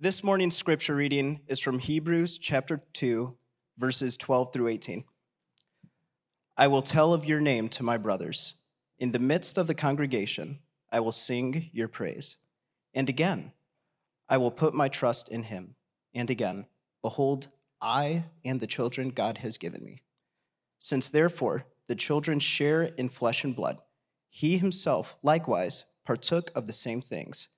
This morning's scripture reading is from Hebrews chapter 2, verses 12 through 18. I will tell of your name to my brothers. In the midst of the congregation, I will sing your praise. And again, I will put my trust in him. And again, behold, I and the children God has given me. Since therefore the children share in flesh and blood, he himself likewise partook of the same things,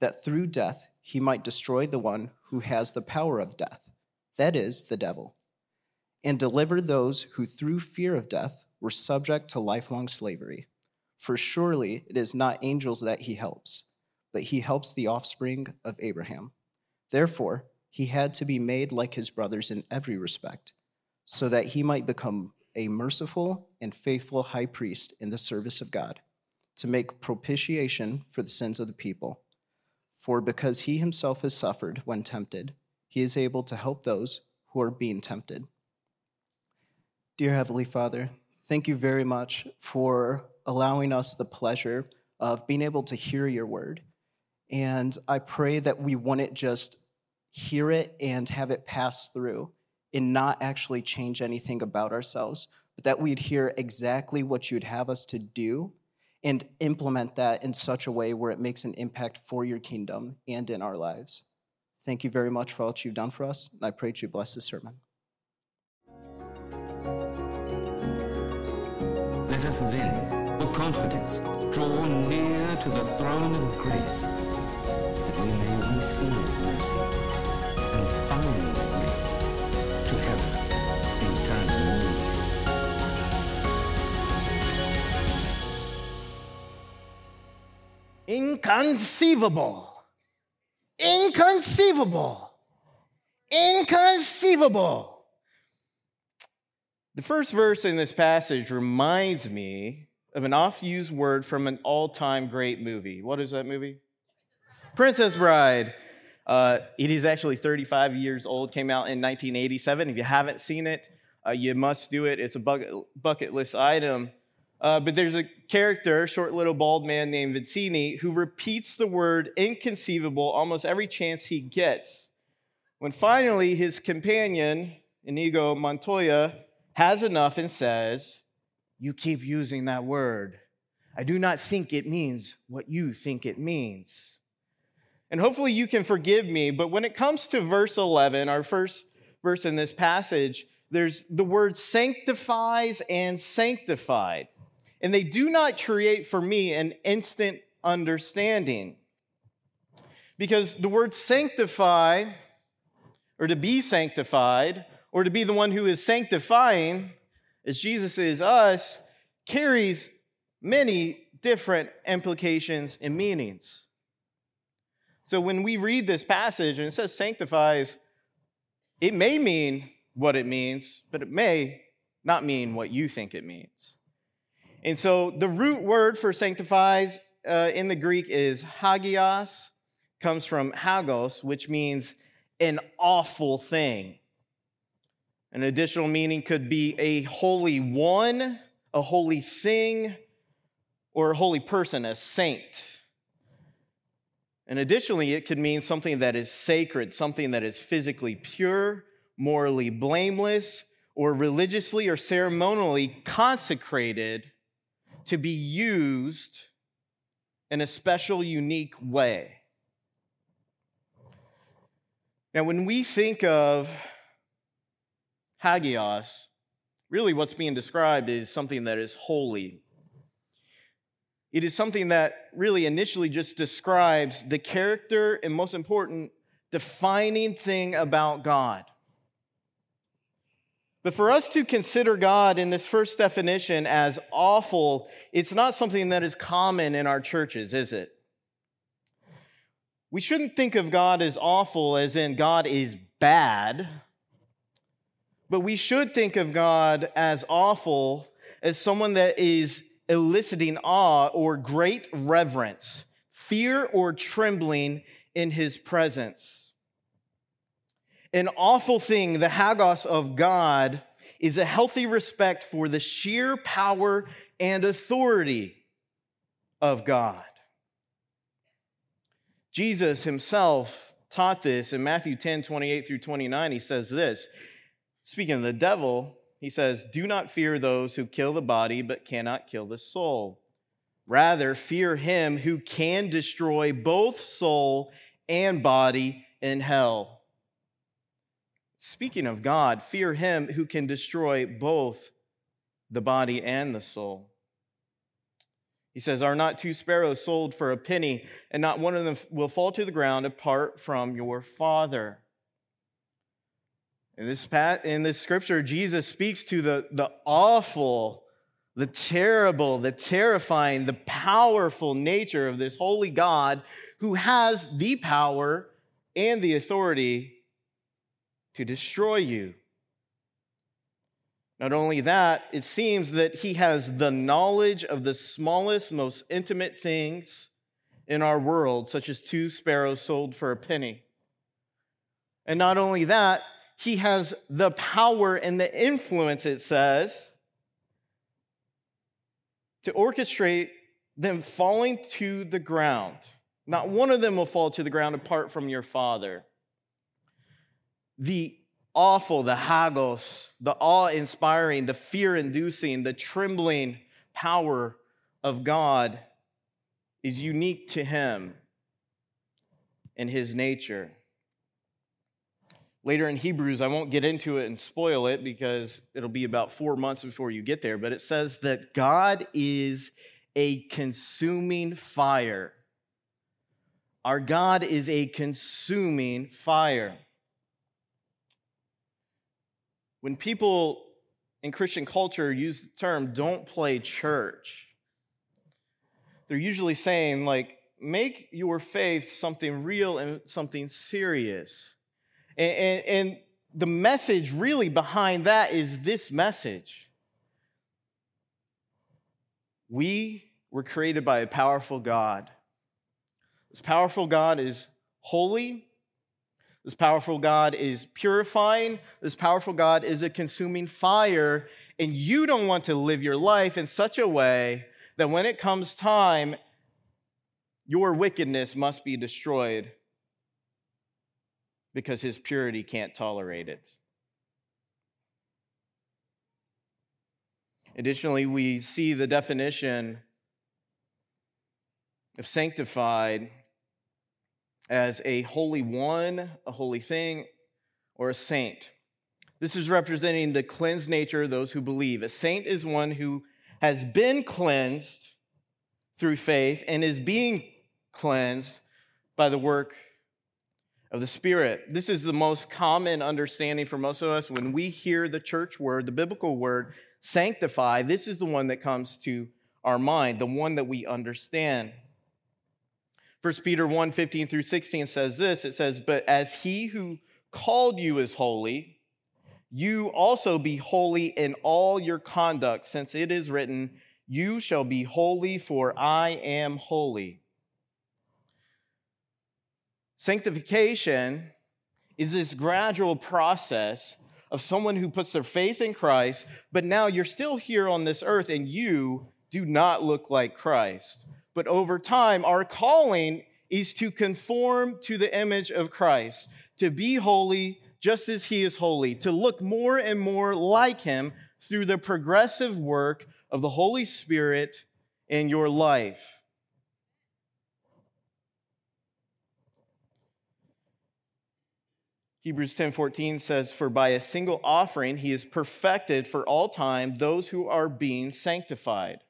that through death he might destroy the one who has the power of death, that is, the devil, and deliver those who through fear of death were subject to lifelong slavery. For surely it is not angels that he helps, but he helps the offspring of Abraham. Therefore, he had to be made like his brothers in every respect, so that he might become a merciful and faithful high priest in the service of God, to make propitiation for the sins of the people. For because he himself has suffered when tempted, he is able to help those who are being tempted. Dear Heavenly Father, thank you very much for allowing us the pleasure of being able to hear your word. And I pray that we wouldn't just hear it and have it pass through and not actually change anything about ourselves, but that we'd hear exactly what you'd have us to do and implement that in such a way where it makes an impact for your kingdom and in our lives. Thank you very much for all that you've done for us, and I pray that you bless this sermon. Let us then, with confidence, draw near to the throne of grace, that we may receive mercy and find Inconceivable. Inconceivable. Inconceivable. The first verse in this passage reminds me of an oft used word from an all time great movie. What is that movie? Princess Bride. Uh, it is actually 35 years old, came out in 1987. If you haven't seen it, uh, you must do it. It's a bucket, bucket list item. Uh, but there's a character, short little bald man named Vizzini, who repeats the word inconceivable almost every chance he gets. When finally his companion, Inigo Montoya, has enough and says, You keep using that word. I do not think it means what you think it means. And hopefully you can forgive me, but when it comes to verse 11, our first verse in this passage, there's the word sanctifies and sanctified. And they do not create for me an instant understanding. Because the word sanctify, or to be sanctified, or to be the one who is sanctifying, as Jesus is us, carries many different implications and meanings. So when we read this passage and it says sanctifies, it may mean what it means, but it may not mean what you think it means. And so the root word for sanctifies uh, in the Greek is hagios, comes from hagos, which means an awful thing. An additional meaning could be a holy one, a holy thing, or a holy person, a saint. And additionally, it could mean something that is sacred, something that is physically pure, morally blameless, or religiously or ceremonially consecrated to be used in a special, unique way. Now, when we think of hagios, really what's being described is something that is holy. It is something that really initially just describes the character and, most important, defining thing about God. But for us to consider God in this first definition as awful, it's not something that is common in our churches, is it? We shouldn't think of God as awful as in God is bad, but we should think of God as awful as someone that is eliciting awe or great reverence, fear or trembling in his presence. An awful thing, the hagos of God, is a healthy respect for the sheer power and authority of God. Jesus himself taught this in Matthew 10 28 through 29. He says this Speaking of the devil, he says, Do not fear those who kill the body but cannot kill the soul. Rather, fear him who can destroy both soul and body in hell. Speaking of God, fear him who can destroy both the body and the soul. He says, Are not two sparrows sold for a penny, and not one of them will fall to the ground apart from your Father? In this, in this scripture, Jesus speaks to the, the awful, the terrible, the terrifying, the powerful nature of this holy God who has the power and the authority to destroy you. Not only that, it seems that he has the knowledge of the smallest, most intimate things in our world, such as two sparrows sold for a penny. And not only that, he has the power and the influence, it says, to orchestrate them falling to the ground. Not one of them will fall to the ground apart from your Father. The awful, the hagos, the awe inspiring, the fear inducing, the trembling power of God is unique to him and his nature. Later in Hebrews, I won't get into it and spoil it because it'll be about four months before you get there, but it says that God is a consuming fire. Our God is a consuming fire. When people in Christian culture use the term don't play church, they're usually saying, like, make your faith something real and something serious. And, and, and the message really behind that is this message. We were created by a powerful God. This powerful God is holy, this powerful God is purifying. This powerful God is a consuming fire. And you don't want to live your life in such a way that when it comes time, your wickedness must be destroyed because his purity can't tolerate it. Additionally, we see the definition of sanctified as a holy one, a holy thing, or a saint. This is representing the cleansed nature of those who believe. A saint is one who has been cleansed through faith and is being cleansed by the work of the Spirit. This is the most common understanding for most of us. When we hear the church word, the biblical word, sanctify, this is the one that comes to our mind, the one that we understand. 1 Peter 1 15 through 16 says this it says, But as he who called you is holy, you also be holy in all your conduct, since it is written, You shall be holy, for I am holy. Sanctification is this gradual process of someone who puts their faith in Christ, but now you're still here on this earth and you do not look like Christ. But over time, our calling is to conform to the image of Christ, to be holy just as he is holy, to look more and more like him through the progressive work of the Holy Spirit in your life. Hebrews 10:14 says for by a single offering he is perfected for all time those who are being sanctified.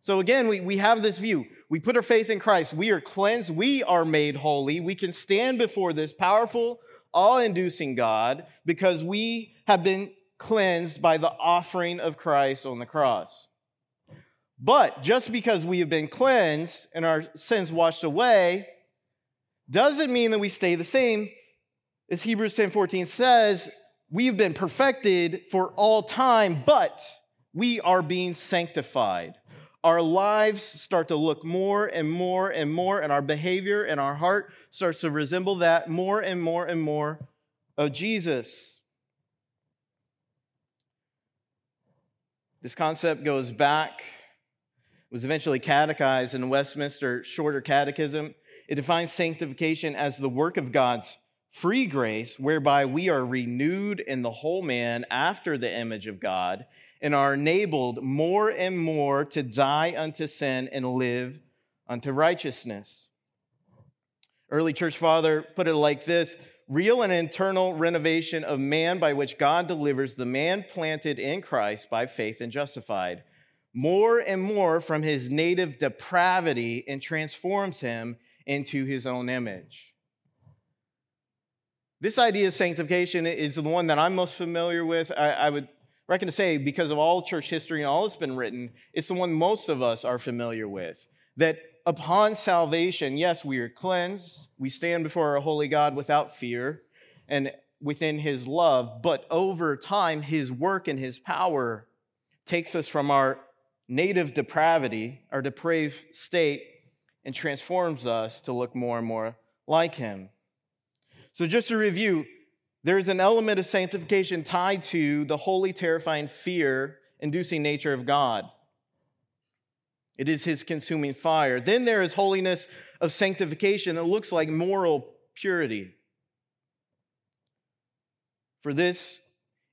So again, we, we have this view. We put our faith in Christ. We are cleansed. We are made holy. We can stand before this powerful, awe inducing God because we have been cleansed by the offering of Christ on the cross. But just because we have been cleansed and our sins washed away doesn't mean that we stay the same. As Hebrews 10:14 says, we've been perfected for all time, but we are being sanctified our lives start to look more and more and more, and our behavior and our heart starts to resemble that more and more and more of Jesus. This concept goes back, was eventually catechized in Westminster Shorter Catechism. It defines sanctification as the work of God's free grace, whereby we are renewed in the whole man after the image of God and are enabled more and more to die unto sin and live unto righteousness. Early church father put it like this real and internal renovation of man by which God delivers the man planted in Christ by faith and justified more and more from his native depravity and transforms him into his own image. This idea of sanctification is the one that I'm most familiar with. I, I would reckon to say, because of all church history and all that's been written, it's the one most of us are familiar with. That upon salvation, yes, we are cleansed, we stand before our holy God without fear and within his love, but over time, his work and his power takes us from our native depravity, our depraved state, and transforms us to look more and more like him. So, just to review, there's an element of sanctification tied to the holy, terrifying, fear inducing nature of God. It is his consuming fire. Then there is holiness of sanctification that looks like moral purity. For this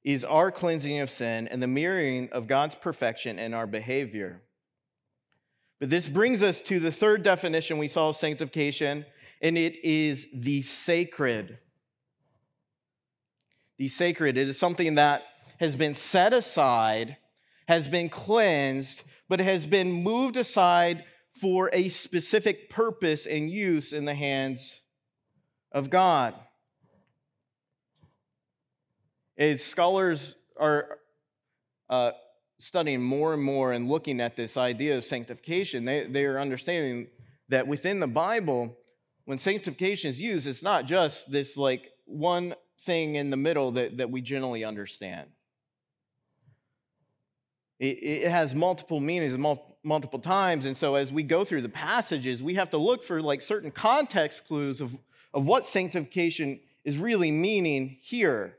is our cleansing of sin and the mirroring of God's perfection in our behavior. But this brings us to the third definition we saw of sanctification, and it is the sacred. The sacred. It is something that has been set aside, has been cleansed, but has been moved aside for a specific purpose and use in the hands of God. As scholars are uh, studying more and more and looking at this idea of sanctification, they, they are understanding that within the Bible, when sanctification is used, it's not just this like one thing in the middle that, that we generally understand. It, it has multiple meanings mul- multiple times. And so as we go through the passages, we have to look for like certain context clues of, of what sanctification is really meaning here.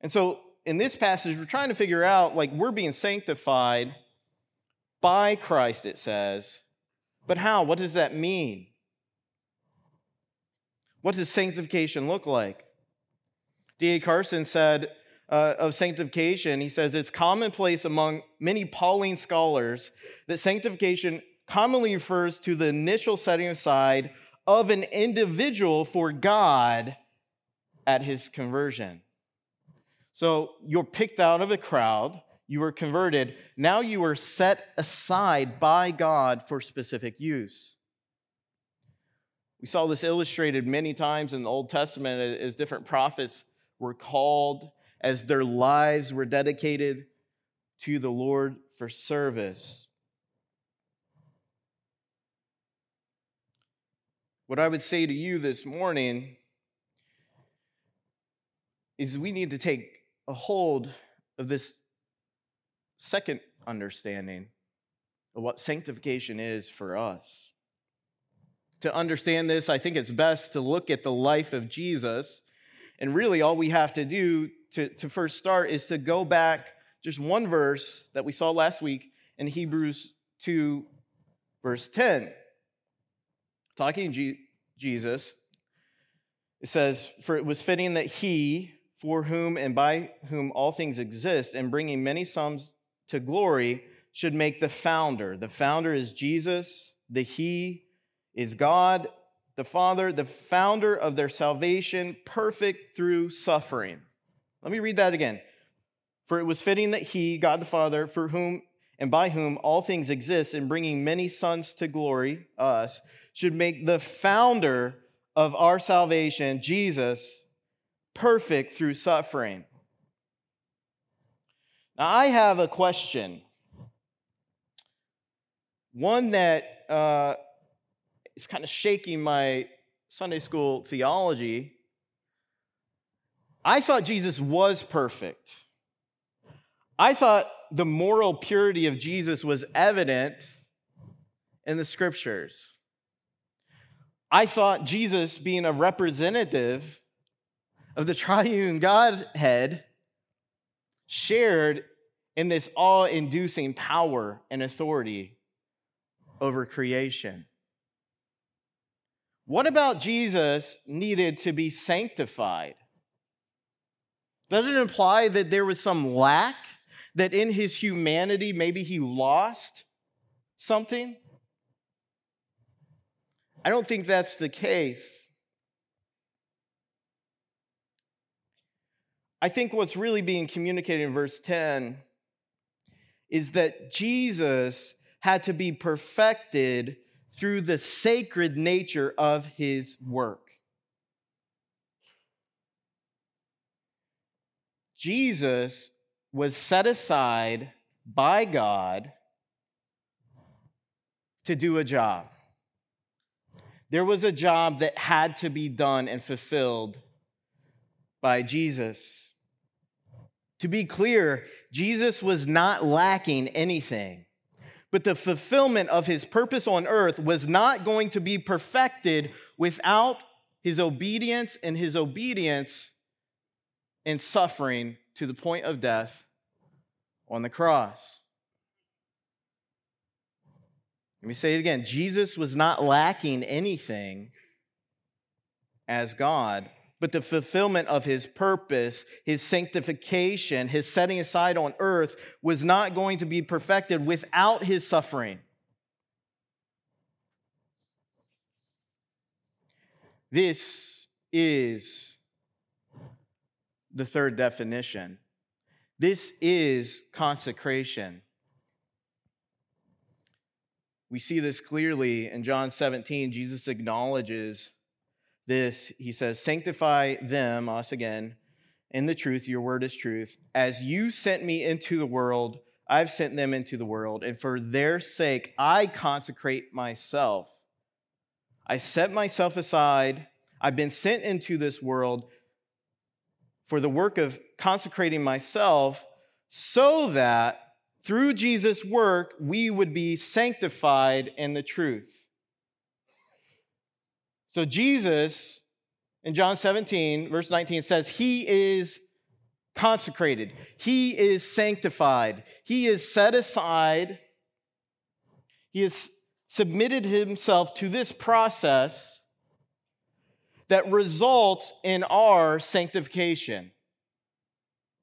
And so in this passage, we're trying to figure out like we're being sanctified by Christ, it says. But how? What does that mean? What does sanctification look like? D.A. Carson said uh, of sanctification, he says it's commonplace among many Pauline scholars that sanctification commonly refers to the initial setting aside of an individual for God at his conversion. So you're picked out of a crowd, you were converted, now you are set aside by God for specific use. We saw this illustrated many times in the Old Testament as different prophets were called, as their lives were dedicated to the Lord for service. What I would say to you this morning is we need to take a hold of this second understanding of what sanctification is for us. To understand this, I think it's best to look at the life of Jesus. And really, all we have to do to, to first start is to go back just one verse that we saw last week in Hebrews 2, verse 10. Talking G- Jesus, it says, For it was fitting that he, for whom and by whom all things exist, and bringing many sons to glory, should make the founder. The founder is Jesus, the He is God, the Father, the founder of their salvation, perfect through suffering. Let me read that again. For it was fitting that He, God the Father, for whom and by whom all things exist, in bringing many sons to glory, us, should make the founder of our salvation, Jesus, perfect through suffering. Now, I have a question. One that uh, is kind of shaking my Sunday school theology. I thought Jesus was perfect. I thought the moral purity of Jesus was evident in the scriptures. I thought Jesus, being a representative of the triune Godhead shared in this awe inducing power and authority over creation. What about Jesus needed to be sanctified? Does it imply that there was some lack, that in his humanity maybe he lost something? I don't think that's the case. I think what's really being communicated in verse 10 is that Jesus had to be perfected through the sacred nature of his work. Jesus was set aside by God to do a job. There was a job that had to be done and fulfilled by Jesus. To be clear, Jesus was not lacking anything, but the fulfillment of his purpose on earth was not going to be perfected without his obedience and his obedience and suffering to the point of death on the cross. Let me say it again Jesus was not lacking anything as God, but the fulfillment of his purpose, his sanctification, his setting aside on earth was not going to be perfected without his suffering. This is the third definition. This is consecration. We see this clearly in John 17. Jesus acknowledges this. He says, Sanctify them, us again, in the truth. Your word is truth. As you sent me into the world, I've sent them into the world, and for their sake, I consecrate myself. I set myself aside. I've been sent into this world for the work of consecrating myself so that through Jesus' work we would be sanctified in the truth. So, Jesus in John 17, verse 19 says, He is consecrated, He is sanctified, He is set aside, He has submitted Himself to this process that results in our sanctification.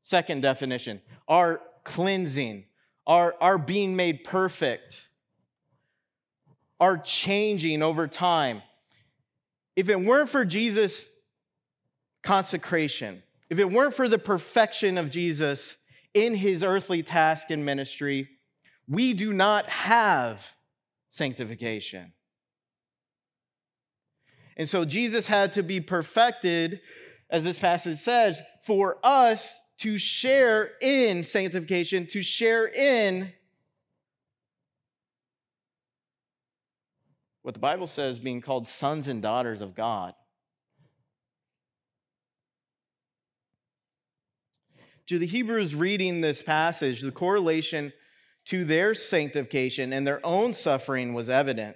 Second definition, our cleansing, our, our being made perfect, our changing over time. If it weren't for Jesus' consecration, if it weren't for the perfection of Jesus in his earthly task and ministry, we do not have sanctification. And so Jesus had to be perfected, as this passage says, for us to share in sanctification, to share in what the Bible says being called sons and daughters of God. To the Hebrews reading this passage, the correlation to their sanctification and their own suffering was evident.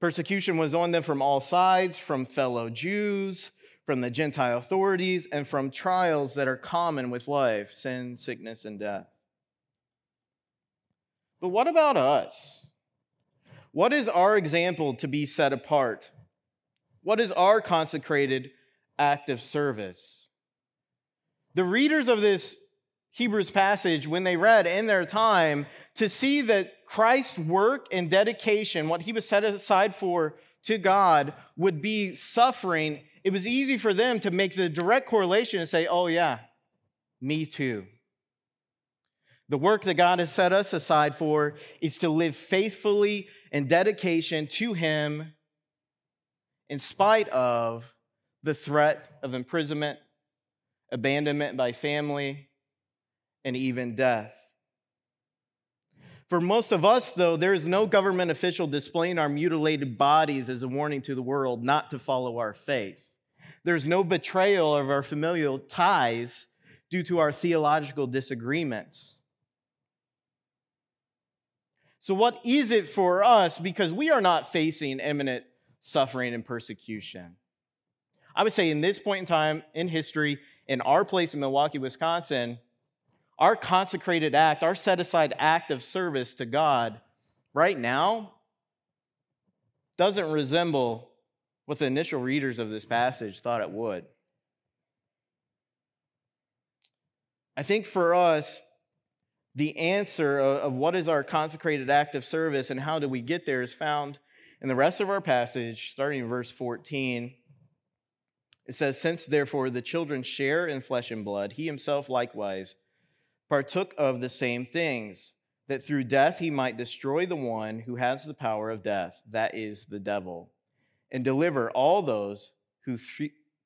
Persecution was on them from all sides, from fellow Jews, from the Gentile authorities, and from trials that are common with life sin, sickness, and death. But what about us? What is our example to be set apart? What is our consecrated act of service? The readers of this Hebrews passage, when they read in their time, to see that Christ's work and dedication, what he was set aside for to God, would be suffering, it was easy for them to make the direct correlation and say, oh, yeah, me too. The work that God has set us aside for is to live faithfully in dedication to Him in spite of the threat of imprisonment, abandonment by family, and even death. For most of us, though, there is no government official displaying our mutilated bodies as a warning to the world not to follow our faith. There's no betrayal of our familial ties due to our theological disagreements. So, what is it for us? Because we are not facing imminent suffering and persecution. I would say, in this point in time in history, in our place in Milwaukee, Wisconsin, our consecrated act, our set aside act of service to God right now doesn't resemble what the initial readers of this passage thought it would. I think for us, the answer of, what is our consecrated act of service and how do we get there is found in the rest of our passage, starting in verse 14. It says, Since therefore the children share in flesh and blood, he himself likewise partook of the same things, that through death he might destroy the one who has the power of death, that is, the devil, and deliver all those who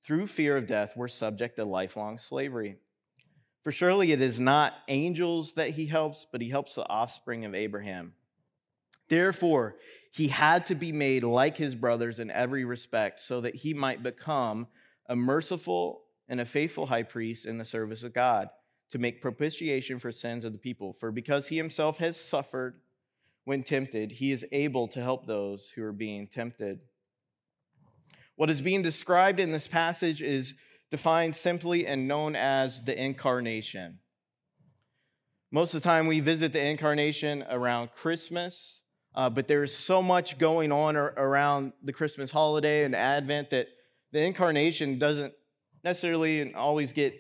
through fear of death were subject to lifelong slavery. For surely it is not angels that he helps, but he helps the offspring of Abraham. Therefore, he had to be made like his brothers in every respect, so that he might become a merciful and a faithful high priest in the service of God to make propitiation for sins of the people. For because he himself has suffered when tempted, he is able to help those who are being tempted. What is being described in this passage is defined simply and known as the incarnation. Most of the time, we visit the incarnation around Christmas, uh, but there's so much going on around the Christmas holiday and Advent that the incarnation doesn't necessarily always get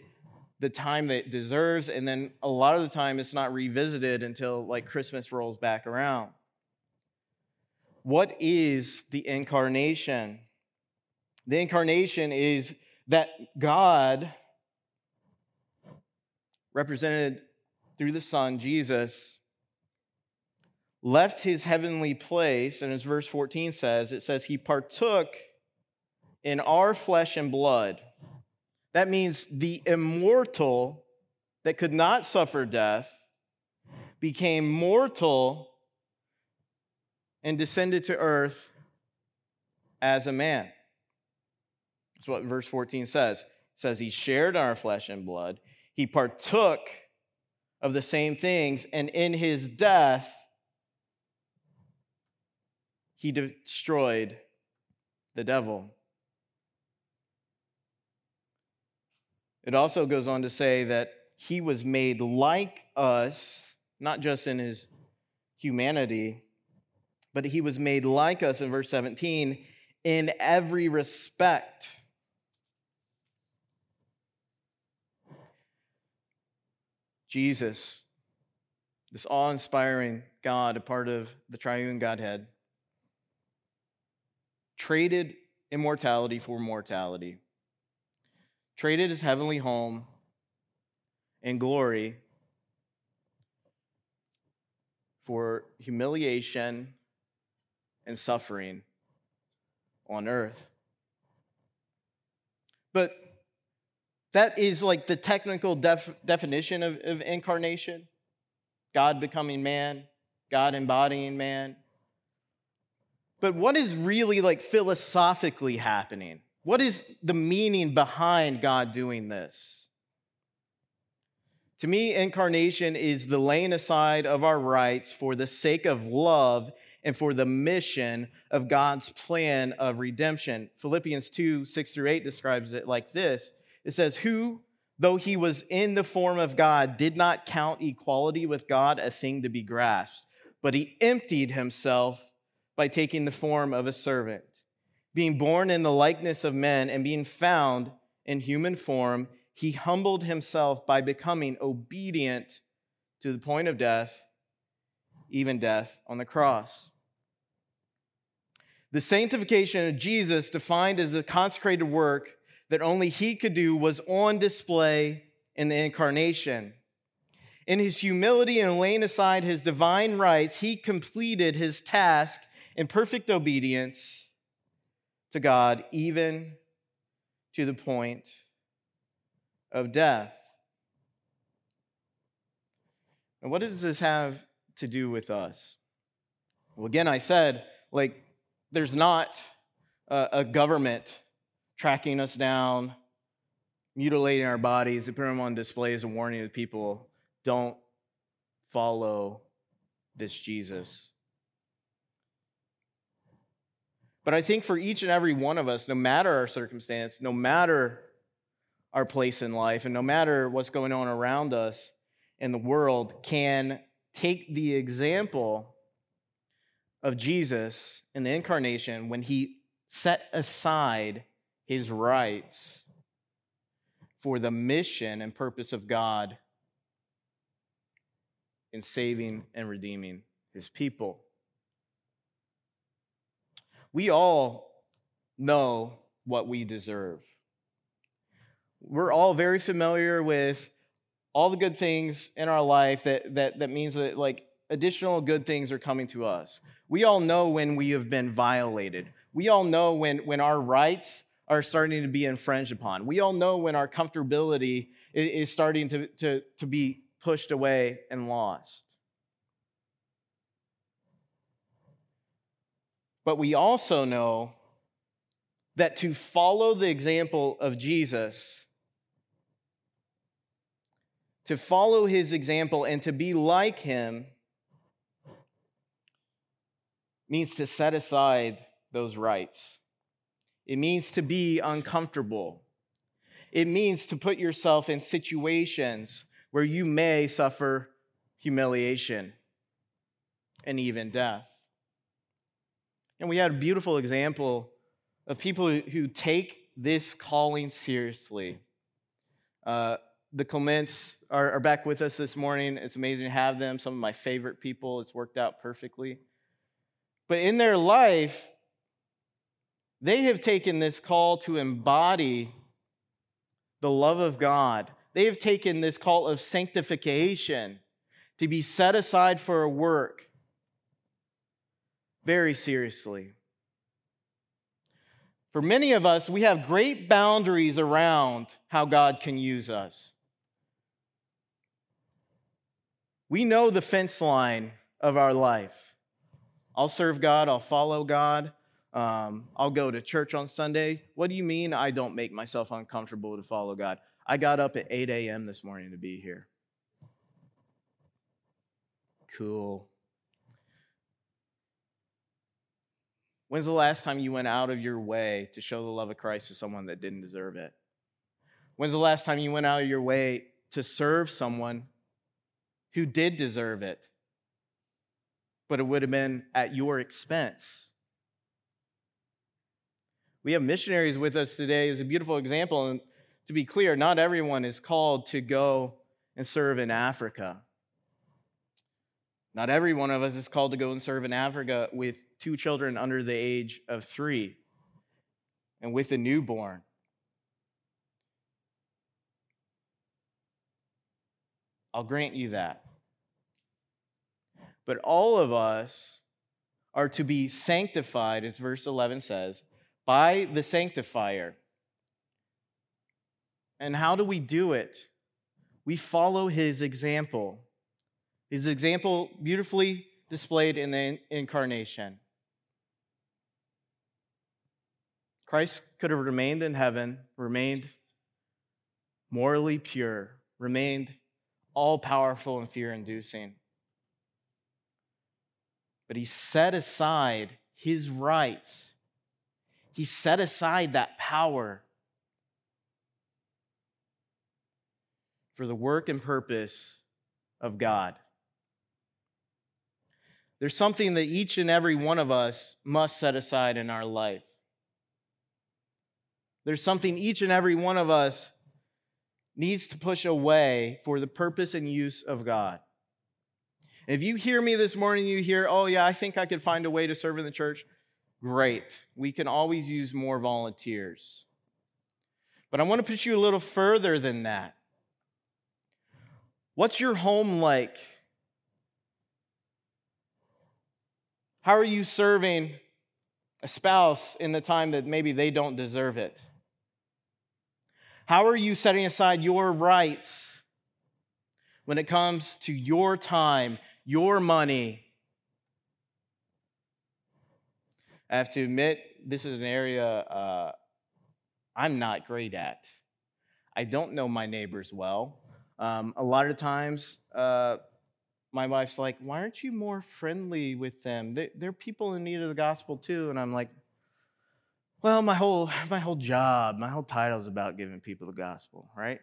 the time that it deserves, and then a lot of the time it's not revisited until like Christmas rolls back around. What is the incarnation? The incarnation is that God, represented through the Son, Jesus, left his heavenly place, and as verse 14 says, it says, He partook in our flesh and blood that means the immortal that could not suffer death became mortal and descended to earth as a man. That's what verse 14 says. It says he shared our flesh and blood. He partook of the same things, and in his death, he destroyed the devil. It also goes on to say that he was made like us, not just in his humanity, but he was made like us in verse 17 in every respect. Jesus, this awe inspiring God, a part of the triune Godhead, traded immortality for mortality traded his heavenly home and glory for humiliation and suffering on earth. But that is like the technical def- definition of, of incarnation God becoming man, God embodying man. But what is really like philosophically happening? What is the meaning behind God doing this? To me, incarnation is the laying aside of our rights for the sake of love and for the mission of God's plan of redemption. Philippians 2 6 through 8 describes it like this It says, Who, though he was in the form of God, did not count equality with God a thing to be grasped, but he emptied himself by taking the form of a servant being born in the likeness of men and being found in human form, he humbled himself by becoming obedient to the point of death, even death on the cross. The sanctification of Jesus, defined as the consecrated work that only he could do, was on display in the incarnation. In his humility and laying aside his divine rights, he completed his task in perfect obedience to God, even to the point of death. And what does this have to do with us? Well, again, I said, like, there's not a, a government tracking us down, mutilating our bodies, and putting them on display as a warning to people don't follow this Jesus. But I think for each and every one of us, no matter our circumstance, no matter our place in life, and no matter what's going on around us in the world, can take the example of Jesus in the incarnation when he set aside his rights for the mission and purpose of God in saving and redeeming his people. We all know what we deserve. We're all very familiar with all the good things in our life that, that, that means that like additional good things are coming to us. We all know when we have been violated. We all know when, when our rights are starting to be infringed upon. We all know when our comfortability is, starting to, to, to be pushed away and lost. But we also know that to follow the example of Jesus, to follow his example and to be like him, means to set aside those rights. It means to be uncomfortable. It means to put yourself in situations where you may suffer humiliation and even death. And we had a beautiful example of people who take this calling seriously. Uh, the Clements are, are back with us this morning. It's amazing to have them. Some of my favorite people. It's worked out perfectly. But in their life, they have taken this call to embody the love of God. They have taken this call of sanctification to be set aside for a work very seriously. For many of us, we have great boundaries around how God can use us. We know the fence line of our life. I'll serve God, I'll follow God, um, I'll go to church on Sunday. What do you mean I don't make myself uncomfortable to follow God? I got up at 8 a.m. this morning to be here. Cool. When's the last time you went out of your way to show the love of Christ to someone that didn't deserve it? When's the last time you went out of your way to serve someone who did deserve it, but it would have been at your expense? We have missionaries with us today as a beautiful example. And to be clear, not everyone is called to go and serve in Africa. Not every one of us is called to go and serve in Africa with two children under the age of three and with a newborn. I'll grant you that. But all of us are to be sanctified, as verse 11 says, by the sanctifier. And how do we do it? We follow his example. His example beautifully displayed in the incarnation. Christ could have remained in heaven, remained morally pure, remained all powerful and fear inducing. But he set aside his rights, he set aside that power for the work and purpose of God. There's something that each and every one of us must set aside in our life. There's something each and every one of us needs to push away for the purpose and use of God. If you hear me this morning, you hear, oh, yeah, I think I could find a way to serve in the church, great. We can always use more volunteers. But I want to push you a little further than that. What's your home like? How are you serving a spouse in the time that maybe they don't deserve it? How are you setting aside your rights when it comes to your time, your money? I have to admit, this is an area uh, I'm not great at. I don't know my neighbors well. Um, a lot of times, uh, my wife's like, why aren't you more friendly with them? They, they're people in need of the gospel too. And I'm like, well, my whole, my whole job, my whole title is about giving people the gospel, right?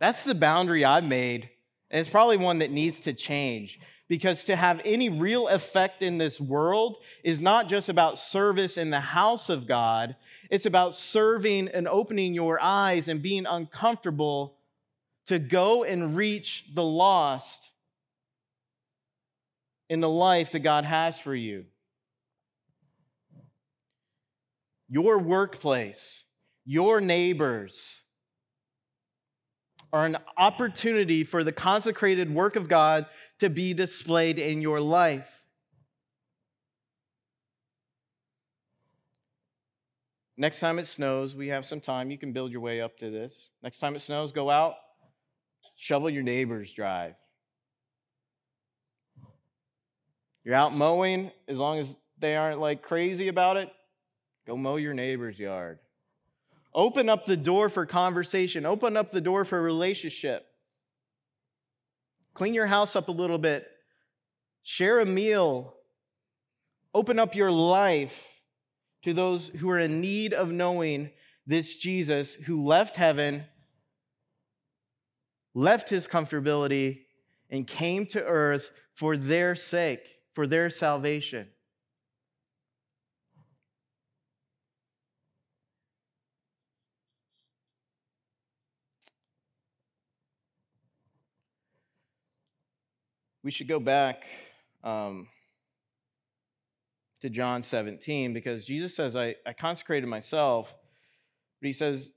That's the boundary I've made And it's probably one that needs to change because to have any real effect in this world is not just about service in the house of God, it's about serving and opening your eyes and being uncomfortable to go and reach the lost in the life that God has for you. Your workplace, your neighbors are an opportunity for the consecrated work of God to be displayed in your life. Next time it snows, we have some time. You can build your way up to this. Next time it snows, go out, shovel your neighbor's drive. You're out mowing, as long as they aren't like crazy about it, go mow your neighbor's yard. Open up the door for conversation, open up the door for relationship. Clean your house up a little bit, share a meal, open up your life to those who are in need of knowing this Jesus who left heaven, left his comfortability, and came to earth for their sake, for their salvation. We should go back um, to John 17 because Jesus says, I, I consecrated myself, but he says,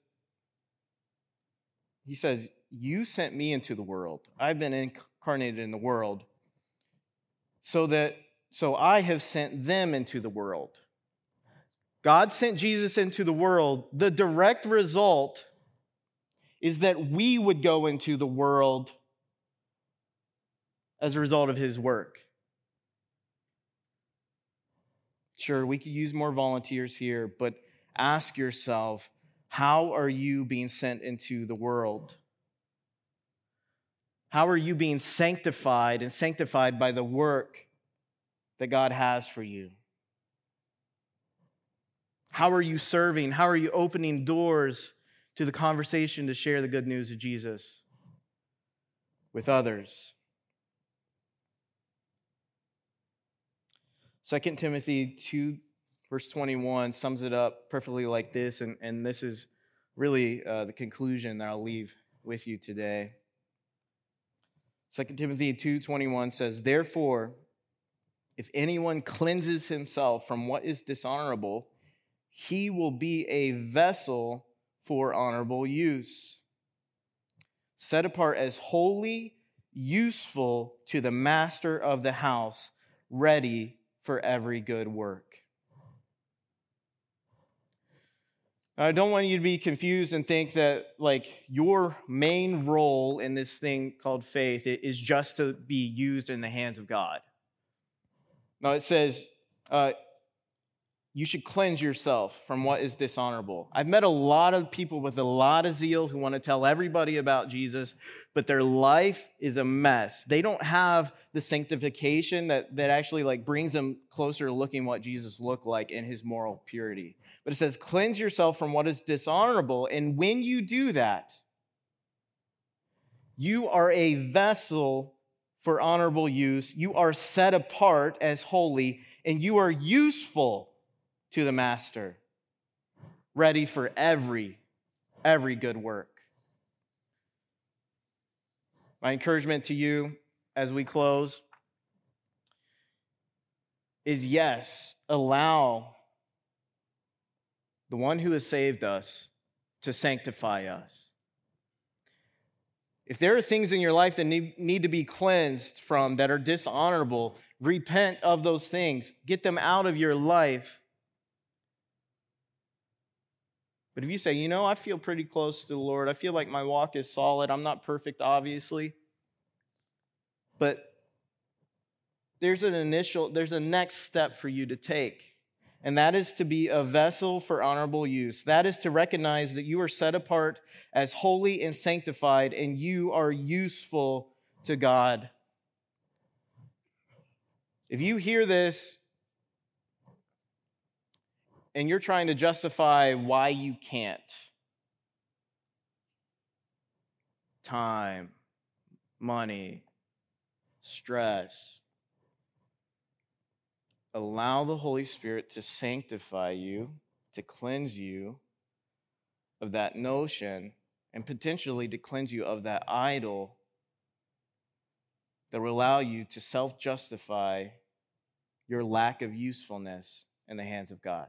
he says, You sent me into the world. I've been incarnated in the world so that so I have sent them into the world. God sent Jesus into the world. The direct result is that we would go into the world as a result of his work. Sure, we could use more volunteers here, but ask yourself how are you being sent into the world? How are you being sanctified and sanctified by the work that God has for you? How are you serving? How are you opening doors to the conversation to share the good news of Jesus with others? 2 Timothy 2, verse 21 sums it up perfectly like this, and, and this is really uh, the conclusion that I'll leave with you today. 2 Timothy 2:21 says, "Therefore, if anyone cleanses himself from what is dishonorable, he will be a vessel for honorable use, set apart as holy, useful to the master of the house, ready for every good work. I don't want you to be confused and think that, like, your main role in this thing called faith is just to be used in the hands of God. Now it says, uh, you should cleanse yourself from what is dishonorable. I've met a lot of people with a lot of zeal who want to tell everybody about Jesus, but their life is a mess. They don't have the sanctification that, that actually like brings them closer to looking what Jesus looked like in his moral purity. But it says, cleanse yourself from what is dishonorable. And when you do that, you are a vessel for honorable use. You are set apart as holy, and you are useful to the master, ready for every, every good work. My encouragement to you as we close is yes, allow the one who has saved us to sanctify us. If there are things in your life that need, need to be cleansed from that are dishonorable, repent of those things, get them out of your life But if you say, you know, I feel pretty close to the Lord, I feel like my walk is solid, I'm not perfect, obviously, but there's an initial, there's a next step for you to take. And that is to be a vessel for honorable use. That is to recognize that you are set apart as holy and sanctified, and you are useful to God. If you hear this and you're trying to justify why you can't. Time, money, stress. Allow the Holy Spirit to sanctify you, to cleanse you of that notion, and potentially to cleanse you of that idol that will allow you to self justify your lack of usefulness in the hands of God.